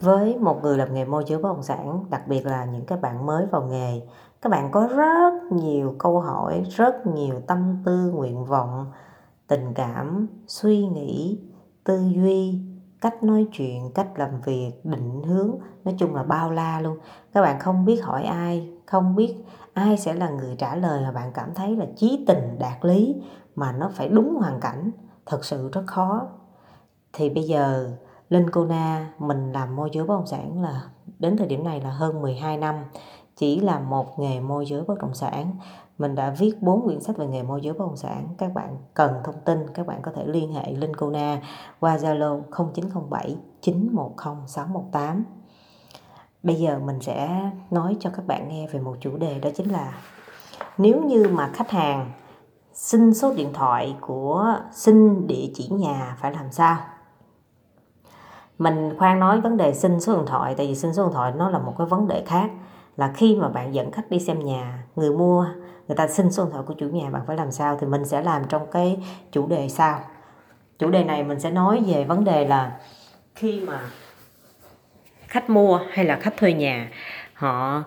với một người làm nghề môi giới bất động sản, đặc biệt là những các bạn mới vào nghề, các bạn có rất nhiều câu hỏi, rất nhiều tâm tư, nguyện vọng, tình cảm, suy nghĩ, tư duy, cách nói chuyện, cách làm việc, định hướng, nói chung là bao la luôn. Các bạn không biết hỏi ai, không biết ai sẽ là người trả lời mà bạn cảm thấy là chí tình đạt lý mà nó phải đúng hoàn cảnh, thật sự rất khó. Thì bây giờ Linh Cô Na, mình làm môi giới bất động sản là, đến thời điểm này là hơn 12 năm, chỉ là một nghề môi giới bất động sản. Mình đã viết 4 quyển sách về nghề môi giới bất động sản. Các bạn cần thông tin, các bạn có thể liên hệ Linh Cô Na qua Zalo 0907 910 618 bây giờ mình sẽ nói cho các bạn nghe về một chủ đề, đó chính là nếu như mà khách hàng xin số điện thoại của xin địa chỉ nhà phải làm sao mình, khoan nói vấn đề xin số điện thoại, tại vì xin số điện thoại nó là một cái vấn đề khác. Là khi mà bạn dẫn khách đi xem nhà, người mua, người ta xin số điện thoại của chủ nhà bạn phải làm sao thì mình sẽ làm trong cái chủ đề sau. Chủ đề này mình sẽ nói về vấn đề là khi mà khách mua hay là khách thuê nhà, họ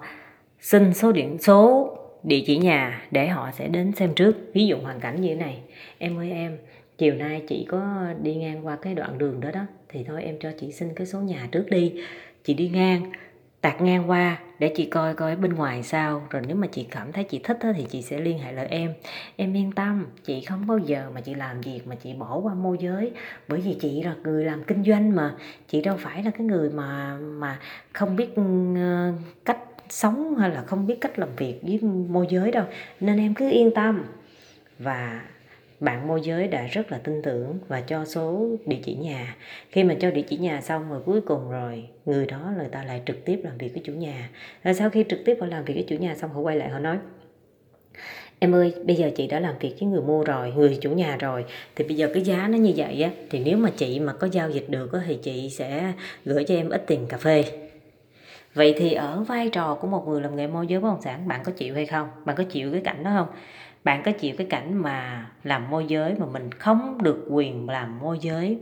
xin số điện, số địa chỉ nhà để họ sẽ đến xem trước. Ví dụ hoàn cảnh như thế này. Em ơi em, chiều nay chị có đi ngang qua cái đoạn đường đó đó thì thôi, em cho chị xin cái số nhà trước đi. Chị đi ngang, tạt ngang qua để chị coi coi bên ngoài sao. Rồi nếu mà chị cảm thấy chị thích thì chị sẽ liên hệ lại em. Em yên tâm, chị không bao giờ mà chị làm việc mà chị bỏ qua môi giới. Bởi vì chị là người làm kinh doanh mà. Chị đâu phải là cái người mà mà không biết ừ, cách sống hay là không biết cách làm việc với môi giới đâu. Nên em cứ yên tâm. Và bạn môi giới đã rất là tin tưởng và cho số địa chỉ nhà. Khi mà cho địa chỉ nhà xong rồi cuối cùng rồi người đó người ta lại trực tiếp làm việc với chủ nhà. Rồi sau khi trực tiếp họ làm việc với chủ nhà xong họ quay lại họ nói em ơi bây giờ chị đã làm việc với người mua rồi người chủ nhà rồi. Thì bây giờ cái giá nó như vậy á thì nếu mà chị mà có giao dịch được á, thì chị sẽ gửi cho em ít tiền cà phê vậy thì ở vai trò của một người làm nghề môi giới bất động sản, bạn có chịu hay không? Bạn có chịu cái cảnh đó không? Bạn có chịu cái cảnh mà làm môi giới mà mình không được quyền làm môi giới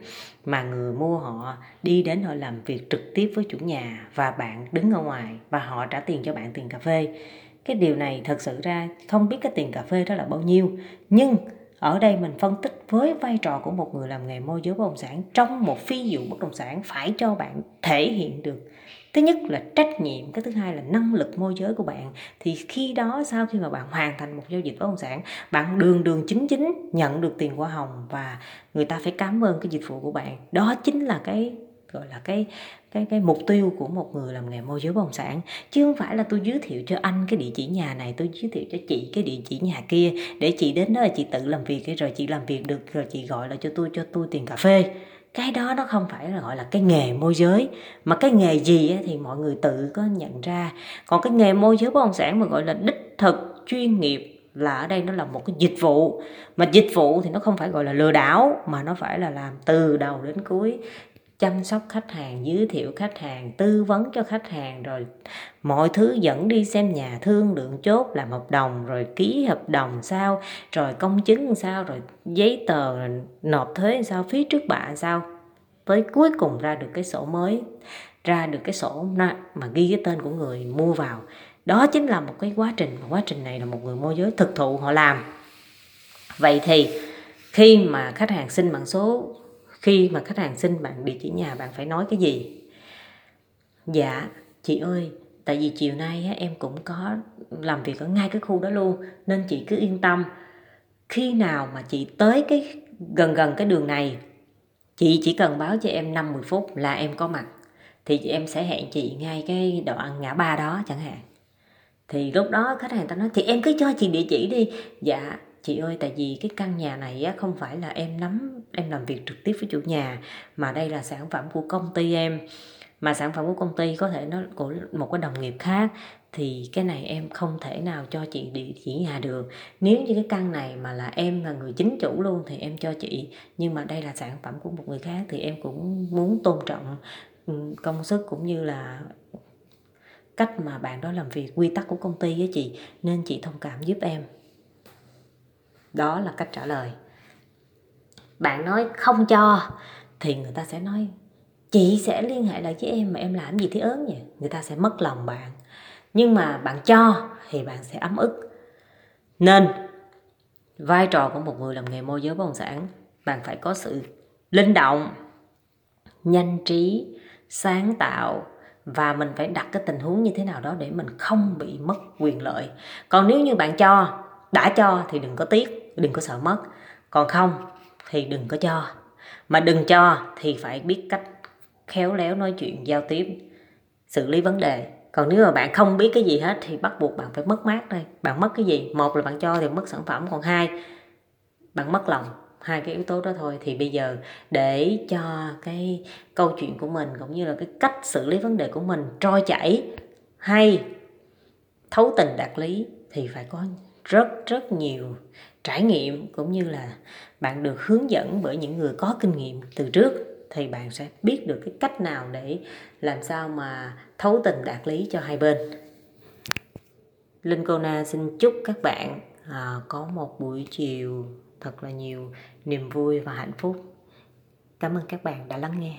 mà người mua họ đi đến họ làm việc trực tiếp với chủ nhà và bạn đứng ở ngoài và họ trả tiền cho bạn tiền cà phê? Cái điều này thật sự ra không biết cái tiền cà phê đó là bao nhiêu, nhưng ở đây mình phân tích với vai trò của một người làm nghề môi giới bất động sản trong một phi vụ bất động sản phải cho bạn thể hiện được. Thứ nhất là trách nhiệm, cái thứ hai là năng lực môi giới của bạn. Thì khi đó, sau khi mà bạn hoàn thành một giao dịch bất động sản, bạn đường đường chính chính nhận được tiền hoa hồng và người ta phải cảm ơn cái dịch vụ của bạn. Đó chính là cái gọi là cái cái cái mục tiêu của một người làm nghề môi giới bất động sản. Chứ không phải là tôi giới thiệu cho anh cái địa chỉ nhà này, tôi giới thiệu cho chị cái địa chỉ nhà kia, để chị đến đó là chị tự làm việc rồi chị làm việc được, rồi chị gọi là cho tôi cho tôi tiền cà phê. Cái đó nó không phải là gọi là cái nghề môi giới. Mà cái nghề gì thì mọi người tự có nhận ra. Còn cái nghề môi giới bất động sản mà gọi là đích thực, chuyên nghiệp là ở đây nó là một cái dịch vụ. Mà dịch vụ thì nó không phải gọi là lừa đảo, mà nó phải là làm từ đầu đến cuối chăm sóc khách hàng, giới thiệu khách hàng, tư vấn cho khách hàng, rồi mọi thứ dẫn đi xem nhà thương lượng chốt làm hợp đồng, rồi ký hợp đồng sao, rồi công chứng sao, rồi giấy tờ, rồi nộp thuế sao phí trước bạ sao. Tới cuối cùng ra được cái sổ mới, ra được cái sổ mà ghi cái tên của người mua vào. Đó chính là một cái quá trình quá trình này là một người môi giới thực thụ họ làm. Vậy thì khi mà khách hàng xin bằng số khi mà khách hàng xin bạn địa chỉ nhà, bạn phải nói cái gì? Dạ chị ơi, tại vì chiều nay em cũng có làm việc ở ngay cái khu đó luôn, nên chị cứ yên tâm. Khi nào mà chị tới cái, gần gần cái đường này, chị chỉ cần báo cho em 50 phút là em có mặt, thì em sẽ hẹn chị ngay cái đoạn ngã ba đó chẳng hạn. Thì lúc đó khách hàng ta nói, thì em cứ cho chị địa chỉ đi. Dạ chị ơi tại vì cái căn nhà này á, không phải là em nắm em làm việc trực tiếp với chủ nhà mà đây là sản phẩm của công ty em. Mà sản phẩm của công ty có thể nó của một cái đồng nghiệp khác thì cái này em không thể nào cho chị địa chỉ nhà được. Nếu như cái căn này mà là em là người chính chủ luôn thì em cho chị nhưng mà đây là sản phẩm của một người khác thì em cũng muốn tôn trọng ừ, công sức cũng như là cách mà bạn đó làm việc quy tắc của công ty với chị nên chị thông cảm giúp em đó là cách trả lời. Bạn nói không cho, thì người ta sẽ nói, chị sẽ liên hệ lại với em mà em làm gì thế ớn nhỉ? Người ta sẽ mất lòng bạn. Nhưng mà bạn cho thì bạn sẽ ấm ức. Nên, vai trò của một người làm nghề môi giới bất động sản, bạn phải có sự linh động, nhanh trí, sáng tạo và mình phải đặt cái tình huống như thế nào đó để mình không bị mất quyền lợi. Còn nếu như bạn cho, đã cho thì đừng có tiếc đừng có sợ mất. Còn không thì đừng có cho. Mà đừng cho thì phải biết cách khéo léo nói chuyện, giao tiếp, xử lý vấn đề. Còn nếu mà bạn không biết cái gì hết thì bắt buộc bạn phải mất mát đây bạn mất cái gì? Một là bạn cho thì mất sản phẩm, còn hai, bạn mất lòng. Hai cái yếu tố đó thôi. Thì bây giờ để cho cái câu chuyện của mình cũng như là cái cách xử lý vấn đề của mình trôi chảy hay thấu tình đạt lý thì phải có rất rất nhiều trải nghiệm cũng như là bạn được hướng dẫn bởi những người có kinh nghiệm từ trước thì bạn sẽ biết được cái cách nào để làm sao mà thấu tình đạt lý cho hai bên Linh Cô Na xin chúc các bạn à, có một buổi chiều thật là nhiều niềm vui và hạnh phúc. Cảm ơn các bạn đã lắng nghe.